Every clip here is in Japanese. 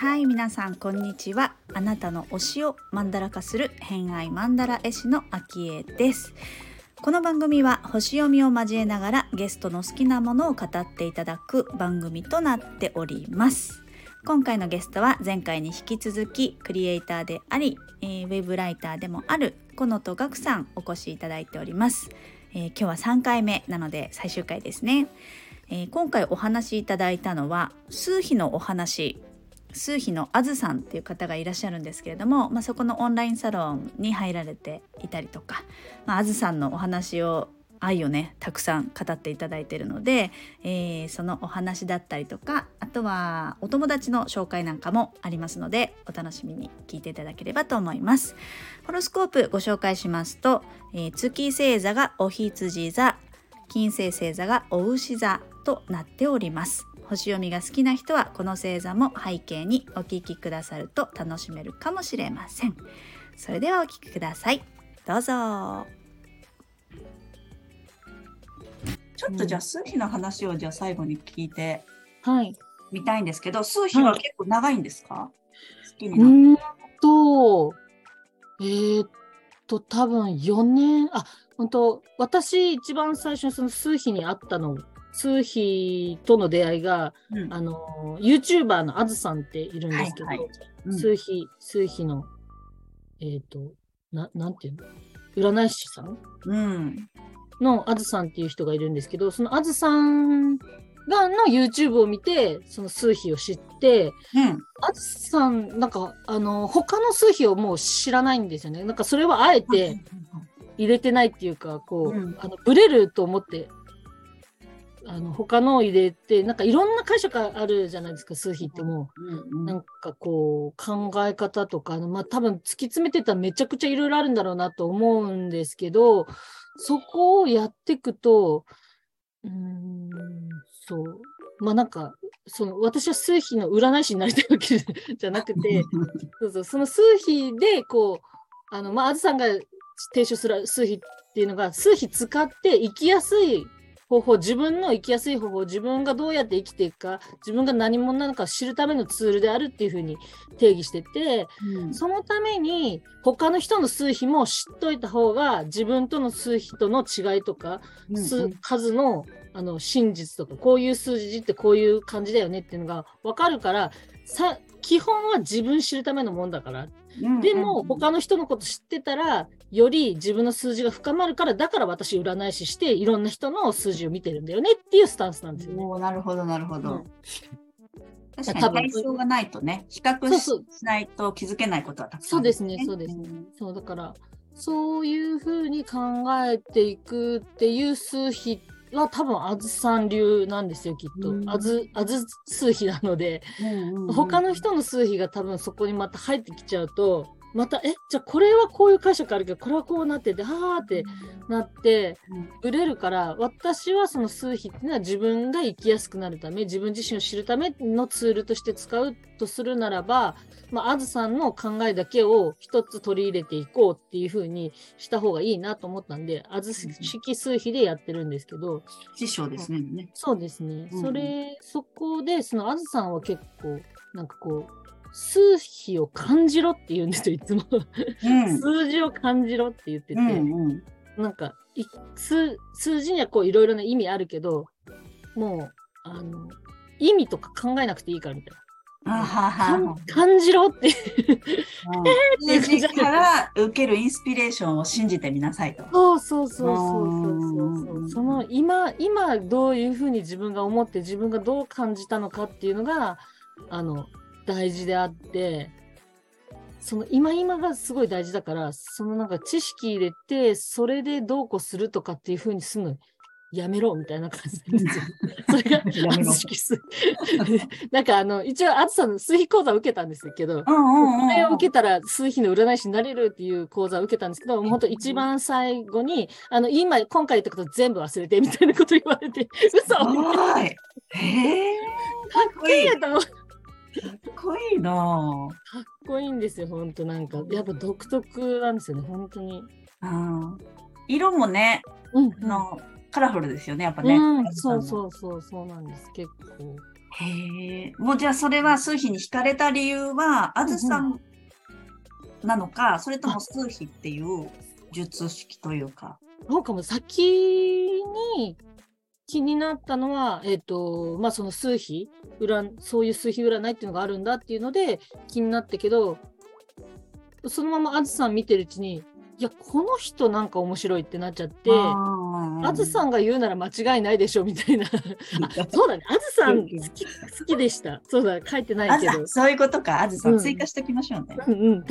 はい皆さんこんにちは。あなたの推しをマンダラ化する偏愛マンダラ絵師のあきえです。この番組は星読みを交えながらゲストの好きなものを語っていただく番組となっております。今回のゲストは前回に引き続きクリエイターであり、えー、ウェブライターでもあるこのとがくさんお越しいただいております、えー、今日は3回目なので最終回ですね、えー、今回お話しいただいたのは数秘のお話数秘のあずさんっていう方がいらっしゃるんですけれども、まあ、そこのオンラインサロンに入られていたりとか、まあ、あずさんのお話を愛をねたくさん語っていただいているので、えー、そのお話だったりとかあとはお友達の紹介なんかもありますのでお楽しみに聞いていただければと思います。ホロスコープご紹介しますと、えー、月星座がお羊座金星星座がお牛座となっております。星読みが好きな人はこの星座も背景にお聴きくださると楽しめるかもしれません。それではお聴きください。どうぞ。ちょっとじゃあ数秘の話をじゃあ最後に聞いてみたいんですけど、はい、数秘は結構長いんですか、はい、好きになっとえー、っと多分4年あ本当私一番最初にその数秘に会ったの数秘との出会いが、うん、あの YouTuber のあずさんっているんですけど、はいはい。うん、数秘数秘のえっ、ー、とななんていうの？占い師さん、うん、のあずさんっていう人がいるんですけどそのあずさんがの YouTube を見てその数秘を知って、うん、あずさんなんかあの他の数秘をもう知らないんですよね。なんかそれはあえて入れてないっていうかこう、うん、あのブレると思ってあの他のを入れてなんかいろんな解釈あるじゃないですか数比ってもう、んなんかこう考え方とかまあ多分突き詰めてたらめちゃくちゃいろいろあるんだろうなと思うん。ですけどそこをやっていくとうんそう。まあなんかその私は数比の占い師になりたいわけじゃなくて そうそうその数比でこうあのまああずさんが提唱する数比っていうのが数比使って生きやすい方法、自分の生きやすい方法、自分がどうやって生きていくか、自分が何者なのか知るためのツールであるっていうふうに定義してて、うん、そのために他の人の数比も知っといた方が自分との数比との違いとか、うんうん、数のあの真実とかこういう数字ってこういう感じだよねっていうのが分かるからさ基本は自分知るためのもんだからでも他の人のこと知ってたらより自分の数字が深まるからだから私占い師していろんな人の数字を見てるんだよねっていうスタンスなんですよね。なるほどなるほど。うん確かに対象がないとね、比較しないと気づけないことはたくさん、ね、そうですね、そうですね。うん、そうだから、そういうふうに考えていくっていう数比は多分あずさん流なんですよきっと、うん、あずあず数比なので、うんうんうん、他の人の数比が多分そこにまた入ってきちゃうとまたえじゃあこれはこういう解釈あるけどこれはこうなっててはあってなってぶれるから私はその数比っていうのは自分が生きやすくなるため自分自身を知るためのツールとして使うとするならば、まあ、あずさんの考えだけを一つ取り入れていこうっていうふうにした方がいいなと思ったんであず式数比でやってるんですけど。師匠ですね。そうですね、うん、それそこでそのあずさんは結構なんかこう数比を感じろって言うんですよ、いつも。うん、数字を感じろって言ってて、うんうん、なんか数、数字にはこういろいろな意味あるけど、もう、あの、意味とか考えなくていいからみたいな。あはは感じろって。数字から受けるインスピレーションを信じてみなさいと。そうそうそうそうそうそうその今今どういうふうに自分が思って自分がどう感じたのかっていうのがあの大事であって、その今今がすごい大事だから、そのなんか知識入れて、それでどうこうするとかっていうふうにするのやめろみたいな感じなんですよ。それが、なんかあの、一応、あつさんの数比講座を受けたんですけど、これを受けたら数比の占い師になれるっていう講座を受けたんですけど、もう本当一番最後に、あの、今、今回言ったこと全部忘れてみたいなこと言われて、嘘へえ。かっけえと思って。っこいいなかっこいいんですよ、本当なんか。やっぱ独特なんですよね、本当に。あ色もね、うん、のカラフルですよね、やっぱね。うん、そうそうそう、そうなんです、結構。へえ。もうじゃあそれは数比に惹かれた理由は、あずさんなのか、それとも数比っていう術式というか。なんかもう先に気になったのは、えっ、と、まあその数比占、そういう数比占いっていうのがあるんだっていうので気になったけど、そのままあずさん見てるうちに、いや、この人なんか面白いってなっちゃって、あずさんが言うなら間違いないでしょみたいな。あそうだね、あずさん好き好きでした。そうだ、書いてないけど。そういうことか、あずさん、追加しておきましょうね。うんうん。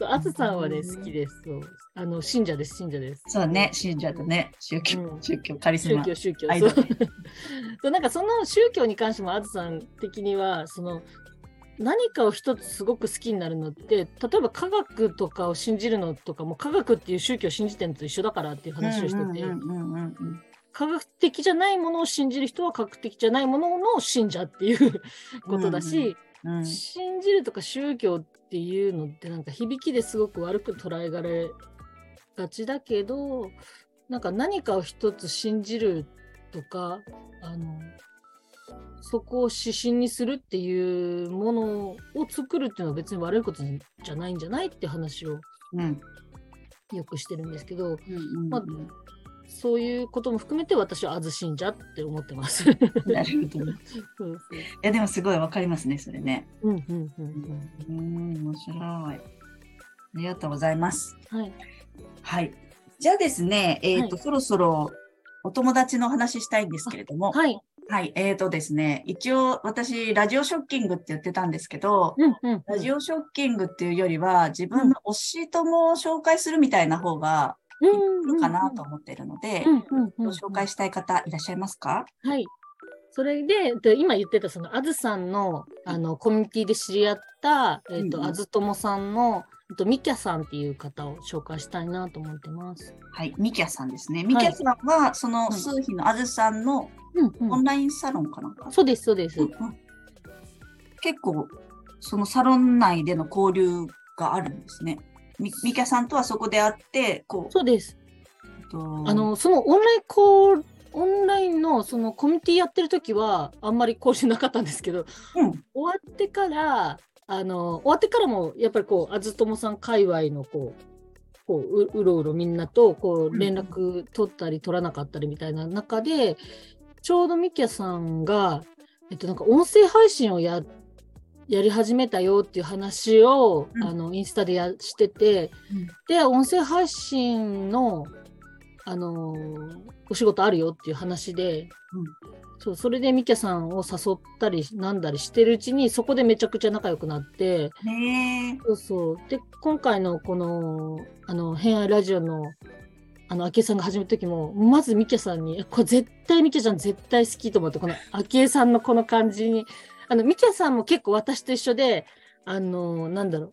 あずさんはね、好きです。そう。あの、信者です、信者です。そうね、信者とね、宗教、うん、宗教、カリスマ。宗教、宗教。そう。そうなんかその宗教に関してもあずさん的には、その、何かを一つすごく好きになるのって例えば科学とかを信じるのとかも科学っていう宗教を信じてるのと一緒だからっていう話をしてて科学的じゃないものを信じる人は科学的じゃないものの信者っていう ことだし、うんうん、信じるとか宗教っていうのってなんか響きですごく悪く捉えられがちだけどなんか何かを一つ信じるとかあのそこを指針にするっていうものを作るっていうのは別に悪いことじゃないんじゃないって話をよくしてるんですけど、まあ、そういうことも含めて私はあず信者って思ってます。なるほど、ね。そうそういやでもすごいわかりますねそれね。うんうんうんうん。うん面白い。ありがとうございます。はい。はい。じゃあですね、えっ、ー、と、はい、そろそろお友達の話したいんですけれども、はい。はい、えーとですね、一応私、ラジオショッキングって言ってたんですけど、うんうんうん、ラジオショッキングっていうよりは、自分の推し友を紹介するみたいな方がいいのかなと思っているので、紹介したい方いらっしゃいますか？はい。それで、で今言ってた、その、あずさんの、あの、コミュニティで知り合った、えっ、ー、と、うん、あずともさんの、とミキャさんっていう方を紹介したいなと思ってます。はい、ミキャさんですね。ミキャさんは、はい、その数比のあずさんのオンラインサロンかなんか、そうです、そうです、うんうん。結構、そのサロン内での交流があるんですね。ミミキャさんとはそこで会って、こう。そうです。あの、そのオンラインコオンラインのそのコミュニティやってる時はあんまり交流なかったんですけど、うん、終わってからあの終わってからもやっぱりこうあずともさん界隈のこうこううろうろみんなとこう連絡取ったり取らなかったりみたいな中で、ちょうどミキヤさんが、えっと、なんか音声配信をややり始めたよっていう話を、うん、あのインスタでやしてて、うん、で音声配信の、あのー、お仕事あるよっていう話で、うん、そうそれでミキャさんを誘ったりなんだりしてるうちにそこでめちゃくちゃ仲良くなってそうそう。で今回のこの「あの偏愛ラジオ」のあの、昭恵さんが始めた時も、まずミキャさんに、これ絶対ミキャちゃん絶対好きと思って、この昭恵さんのこの感じに、あの、ミキャさんも結構私と一緒で、あの、なんだろう。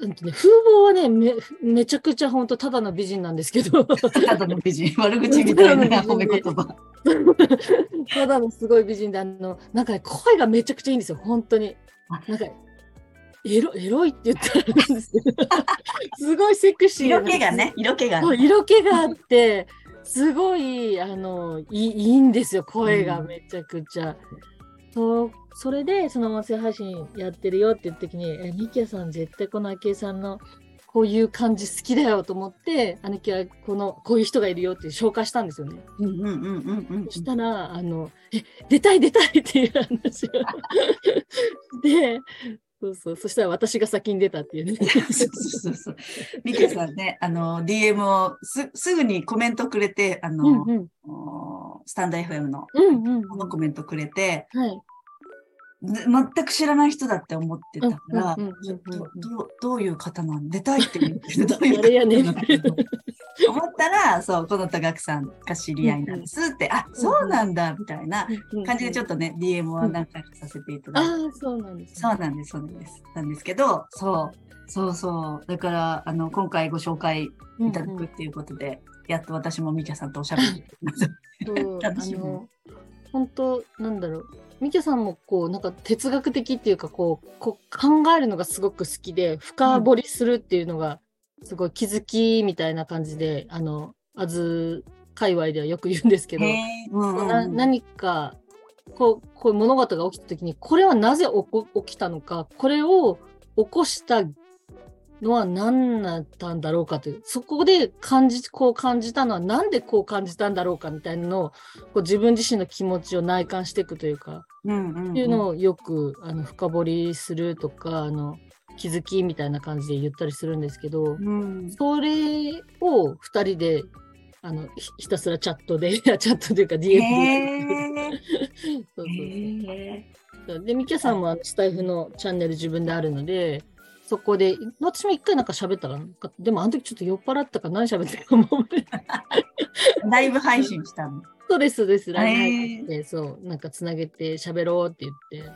うんとね、風貌はねめ、めちゃくちゃ本当ただの美人なんですけど。ただの美人。悪口みたいな褒め言葉。ただのすごい美人で、あの、なんか、ね、声がめちゃくちゃいいんですよ、本当に。なんか、エロエロいって言ったらなんですけど すごいセクシー色気がね色気が、ね、色気があってすごいあのいいいんですよ声がめちゃくちゃ。うん、それでその音声配信やってるよって言った時に「えミキヤさん絶対この昭恵さんのこういう感じ好きだよと思って姉貴はこのこういう人がいるよって紹介したんですよね。そしたらあの「え出たい出たい」っていう話を でそうそう。そしたら私が先に出たっていうね。そうそうそう。ミケさんね、あの、DM をすすぐにコメントくれて、あの、うんうん、スタンド FM の、うんうん。うん、コメントくれて、はい、全く知らない人だって思ってたから、どういう方なん出たいって言って どういう方なんだ思ったら、そう、この多学さんが知り合いなんですって、あ、そうなんだ、みたいな感じでちょっとね、DM は何回かさせていただいて。ああ、そうなんです、そうなんです、そうなんです。なんですけど、そう、そうそう。だから、あの、今回ご紹介いただくっていうことで、やっと私もみきゃさんとおしゃべり。楽しみ。本当なんだろう。みきさんもこうなんか哲学的っていうかこうこう考えるのがすごく好きで深掘りするっていうのがすごい気づきみたいな感じで、あのあず界隈ではよく言うんですけど、うんうん、何かこうこういう物事が起きた時にこれはなぜ起きたのかこれを起こしたのは何だったんだろうかという、そこで感じ、こう感じたのはなんでこう感じたんだろうかみたいなのを、こう自分自身の気持ちを内観していくというか、うんうんうん、っていうのをよくあの深掘りするとか、あの、気づきみたいな感じで言ったりするんですけど、うん、それを2人であのひたすらチャットで、チャットというか DM で。そうそうそう。で、ミキャさんもスタイフのチャンネル自分であるので、そこで、私も一回なんか喋ったら、でもあの時ちょっと酔っ払ったか何喋ってるかも。ライブ配信したの。そうです、そうです。ライブ配信して、そう、なんかつなげて喋ろうって言って、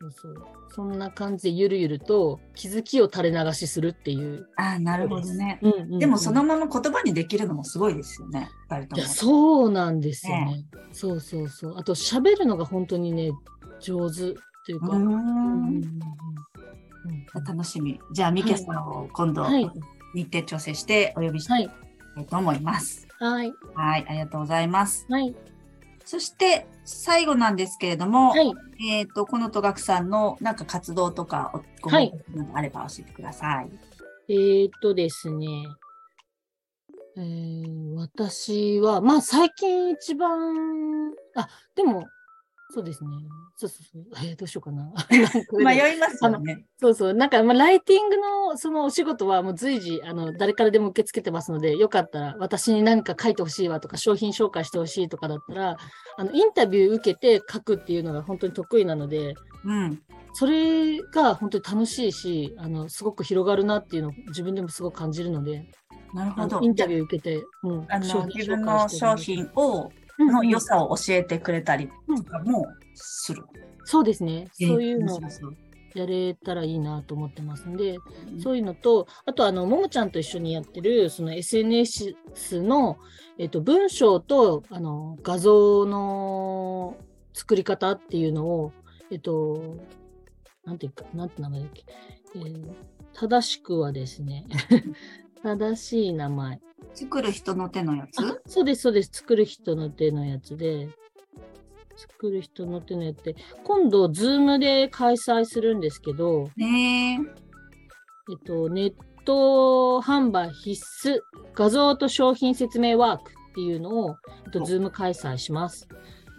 そうそうそんな感じでゆるゆると気づきを垂れ流しするっていう。ああ、なるほどね、うんうんうん。でもそのまま言葉にできるのもすごいですよね。いやそうなんですよね。ねそうそうそう。あと喋るのが本当にね、上手っていうか。うんうん楽しみ。じゃあ、ミケさんを今度、日程調整してお呼びしたいと思います。はい。はい、ありがとうございます。はい。そして、最後なんですけれども、はい、えっ、ー、と、この戸学さんのなんか活動とか、ご報告などあれば教えてください。えっ、とですね、えー、私は、まあ最近一番、あ、でも、そうですね。そうそうそう。えー、どうしようかな。迷いますよね。そうそう。なんか、まあ、ライティングのそのお仕事はもう随時、あの、誰からでも受け付けてますので、よかったら私に何か書いてほしいわとか、商品紹介してほしいとかだったら、あの、インタビュー受けて書くっていうのが本当に得意なので、うん。それが本当に楽しいし、あの、すごく広がるなっていうのを自分でもすごく感じるので、なるほど。インタビュー受けて、うん、あの自分の商品をの良さを教えてくれたりとかもする。そうですね。そういうのをやれたらいいなと思ってますんで、うん、そういうのと、あとあの、ももちゃんと一緒にやってる、その SNS の、えっと、文章とあの画像の作り方っていうのを、えっと、なんていうか、なんて名前だっけ、えー、正しくはですね、正しい名前。作る人の手のやつ？そうです、そうです。作る人の手のやつで。作る人の手のやつで。今度、ズームで開催するんですけど、ねえっと、ネット販売必須画像と商品説明ワークっていうのを、えっと、ズーム開催します。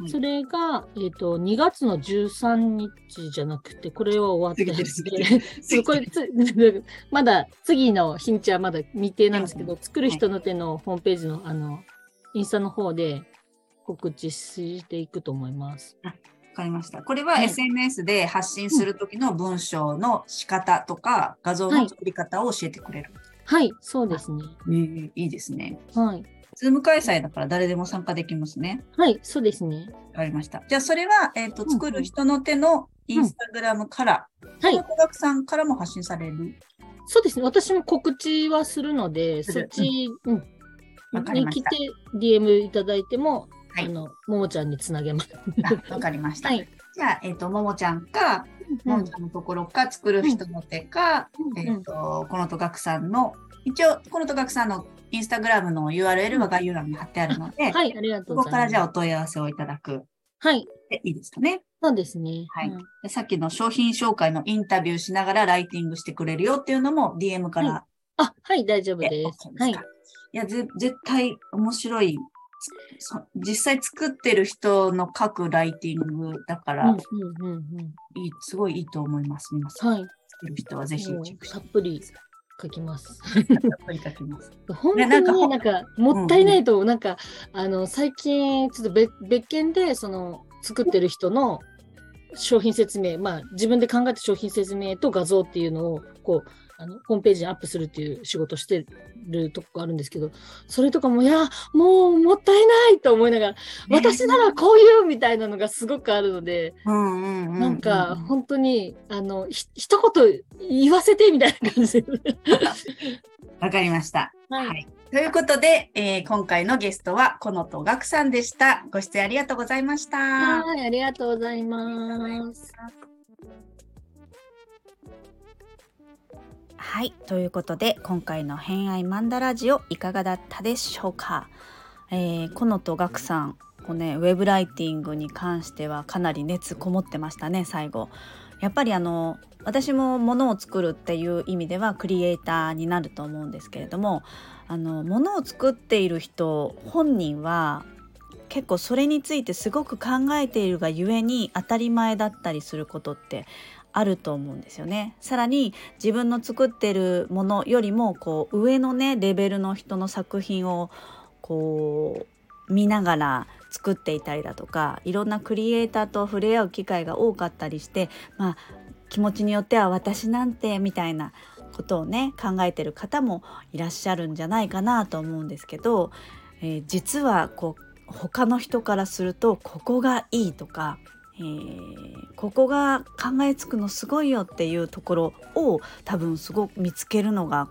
それが、えっ、ー、と、2月の13日じゃなくて、これは終わってて、これ まだ次の日にちはまだ未定なんですけど、作る人の手のホームページの、あの、インスタの方で告知していくと思います。わかりました。これは SNS で発信するときの文章の仕方とか、画像の作り方を教えてくれる。はい、はい、そうですね。えー、いいですね。はい。ズーム開催だから誰でも参加できますね。はい、そうですね。わかりました。じゃあ、それは、えっ、ー、と、作る人の手のインスタグラムから、うん、はい。小学さんからも発信される？そうですね。私も告知はするので、そっち、うん。に来て DM いただいても、はい、あの、ももちゃんにつなげます。わかりました。はい。じゃあ、えっ、ー、と、ももちゃんか、ももちゃんのところか、作る人の手か、うん、えっ、ー、と、このとがくさんの、一応、このとがくさんのインスタグラムの URL は概要欄に貼ってあるので、はい、ありがとうここからじゃあお問い合わせをいただく。はい。でいいですかね？そうですね。はい、うん、さっきの商品紹介のインタビューしながらライティングしてくれるよっていうのも DM から。はい、あ、はい、大丈夫です。はい。いや、ぜ、絶対面白い。実際作ってる人の書くライティングだから、いい、すごいいいと思います、皆さん。はい。作る人はぜひチェックして。たっぷり書きます。やっぱり書きます。本当になんかもったいないと、なんか、あの最近ちょっと別別件でその作ってる人の商品説明、まあ自分で考えた商品説明と画像っていうのをこうあのホームページにアップするっていう仕事してるとこがあるんですけど、それとかも、いや、もうもったいないと思いながら、私ならこういうみたいなのがすごくあるので、なんか本当に、あの、ひ一言言わせてみたいな感じで。わかりました。はい、はいということで、えー、今回のゲストはこのとがくさんでした。ご出演ありがとうございました。はい、ありがとうございます。はい、ということで今回の偏愛マンダラジオいかがだったでしょうか？えー、このとがくさん、こうねウェブライティングに関してはかなり熱こもってましたね最後。やっぱりあの私もものを作るっていう意味ではクリエイターになると思うんですけれどもあのものを作っている人本人は結構それについてすごく考えているがゆえに当たり前だったりすることってあると思うんですよね。さらに自分の作ってるものよりもこう上のねレベルの人の作品をこう見ながら作っていたりだとかいろんなクリエイターと触れ合う機会が多かったりしてまあ気持ちによっては私なんてみたいなことをね考えてる方もいらっしゃるんじゃないかなと思うんですけど、えー、実はこう他の人からするとここがいいとか、えー、ここが考えつくのすごいよっていうところを多分すごく見つけるのが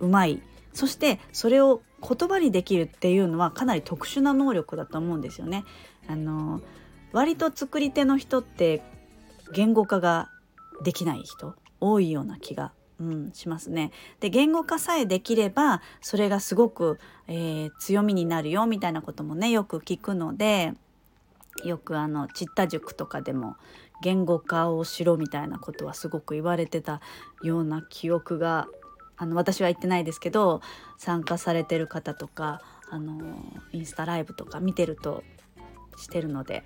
うまいそしてそれを言葉にできるっていうのはかなり特殊な能力だと思うんですよね。あの割と作り手の人って言語化ができない人多いような気が、うん、しますね。で言語化さえできればそれがすごく、えー、強みになるよみたいなこともねよく聞くのでよくあのチッタ塾とかでも言語化をしろみたいなことはすごく言われてたような記憶があの私は言ってないですけど参加されてる方とかあのインスタライブとか見てるとしてるので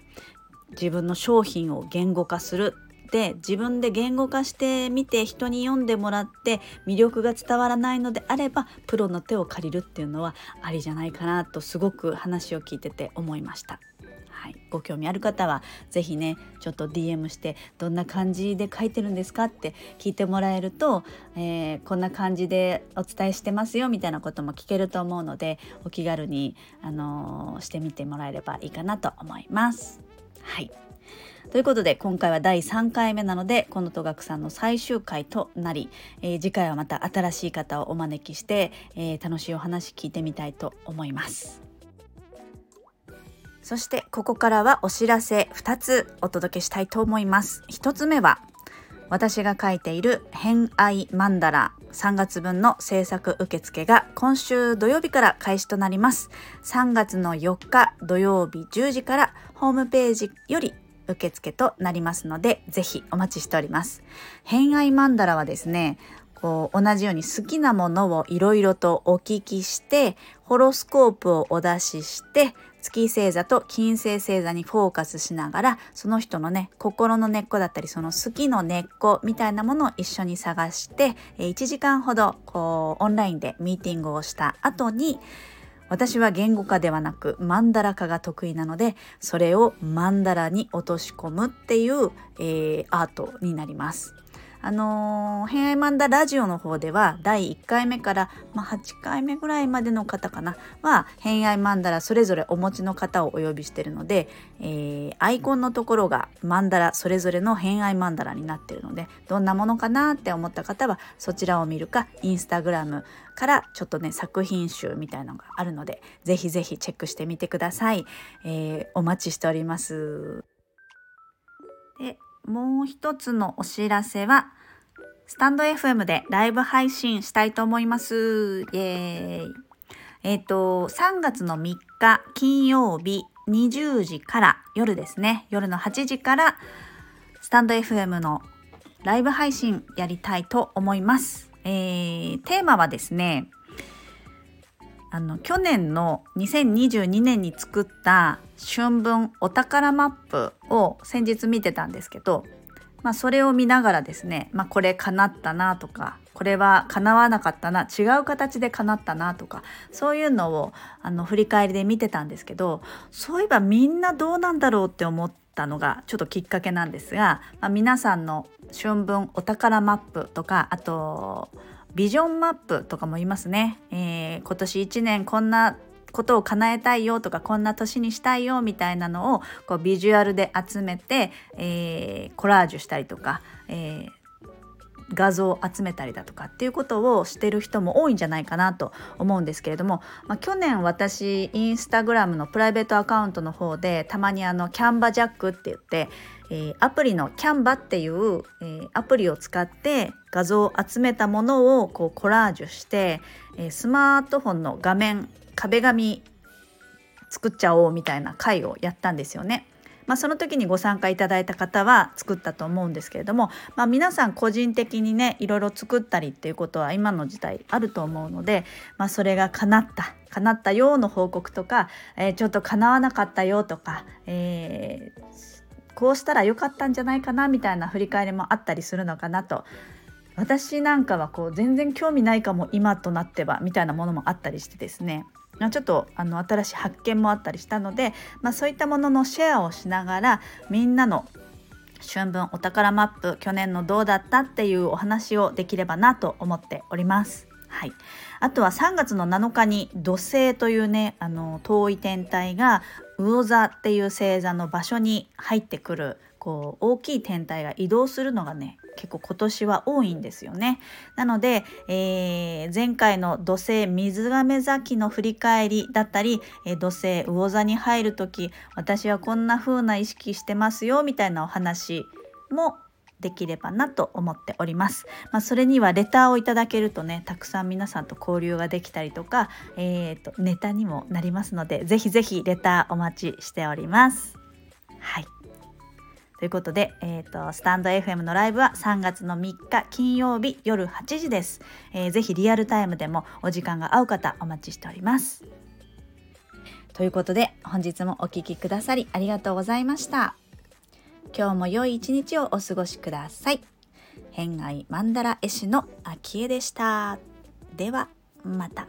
自分の商品を言語化するって自分で言語化してみて人に読んでもらって魅力が伝わらないのであればプロの手を借りるっていうのはありじゃないかなとすごく話を聞いてて思いました。はい、ご興味ある方は是非ねちょっと DM してどんな感じで書いてるんですかって聞いてもらえると、えー、こんな感じでお伝えしてますよみたいなことも聞けると思うのでお気軽に、あのー、してみてもらえればいいかなと思います。はいということで今回は第3回目なのでこの戸学さんの最終回となり、えー、次回はまた新しい方をお招きして、えー、楽しいお話聞いてみたいと思います。そしてここからはお知らせ2つお届けしたいと思います。1つ目は私が書いている偏愛マンダラ3月分の制作受付が今週土曜日から開始となります。3月の4日土曜日10時からホームページより受付となりますので、ぜひお待ちしております。偏愛マンダラはですね、こう同じように好きなものをいろいろとお聞きしてホロスコープをお出しして月星座と金星星座にフォーカスしながらその人のね心の根っこだったりその好きの根っこみたいなものを一緒に探して1時間ほどこうオンラインでミーティングをした後に私は言語化ではなくマンダラ化が得意なのでそれをマンダラに落とし込むっていう、えー、アートになります。あのー、偏愛マンダラジオの方では第1回目から、まあ、8回目ぐらいまでの方かなは偏愛マンダラそれぞれお持ちの方をお呼びしてるので、えー、アイコンのところがマンダラそれぞれの偏愛マンダラになってるのでどんなものかなって思った方はそちらを見るかインスタグラムからちょっとね作品集みたいのがあるのでぜひぜひチェックしてみてください、えー、お待ちしております。もう一つのお知らせは、スタンド FM でライブ配信したいと思います。イエーイ。えっ、ー、と、3月の3日金曜日20時から夜ですね、夜の8時からスタンド FM のライブ配信やりたいと思います。えー、テーマはですね、あの去年の2022年に作った春分お宝マップを先日見てたんですけど、まあ、それを見ながらですね、まあ、これ叶ったなとかこれは叶わなかったな違う形で叶ったなとかそういうのをあの振り返りで見てたんですけどそういえばみんなどうなんだろうって思ったのがちょっときっかけなんですが、まあ、皆さんの春分お宝マップとかあとビジョンマップとかもいますね、えー、今年1年こんなことを叶えたいよとかこんな年にしたいよみたいなのをこうビジュアルで集めて、えー、コラージュしたりとか、えー、画像を集めたりだとかっていうことをしてる人も多いんじゃないかなと思うんですけれども、まあ、去年私インスタグラムのプライベートアカウントの方でたまにあのキャンバジャックって言って、えー、アプリのキャンバっていう、えー、アプリを使って画像を集めたものをこうコラージュして、えー、スマートフォンの画面壁紙作っちゃおうみたいな回をやったんですよね。まあ、その時にご参加いただいた方は作ったと思うんですけれども、まあ、皆さん個人的にねいろいろ作ったりっていうことは今の時代あると思うので、まあ、それが叶った叶ったようの報告とか、えー、ちょっと叶わなかったよとか、えー、こうしたらよかったんじゃないかなみたいな振り返りもあったりするのかなと。私なんかはこう全然興味ないかも今となってはみたいなものもあったりしてですね。ちょっとあの新しい発見もあったりしたので、まあ、そういったもののシェアをしながらみんなの春分お宝マップ去年のどうだったっていうお話をできればなと思っております。はい、あとは3月の7日に土星というねあの遠い天体が魚座っていう星座の場所に入ってくるこう大きい天体が移動するのがね結構今年は多いんですよね。なので、えー、前回の土星水亀座期の振り返りだったり、えー、土星魚座に入る時私はこんな風な意識してますよみたいなお話もできればなと思っております。まあ、それにはレターをいただけるとねたくさん皆さんと交流ができたりとか、えーと、ネタにもなりますのでぜひぜひレターお待ちしております。はいということで、えーと、スタンド FM のライブは3月の3日金曜日夜8時です、えー、ぜひリアルタイムでもお時間が合う方お待ちしております。ということで本日もお聴きくださりありがとうございました。今日も良い一日をお過ごしください。偏愛マンダラ絵師の秋江でした。ではまた。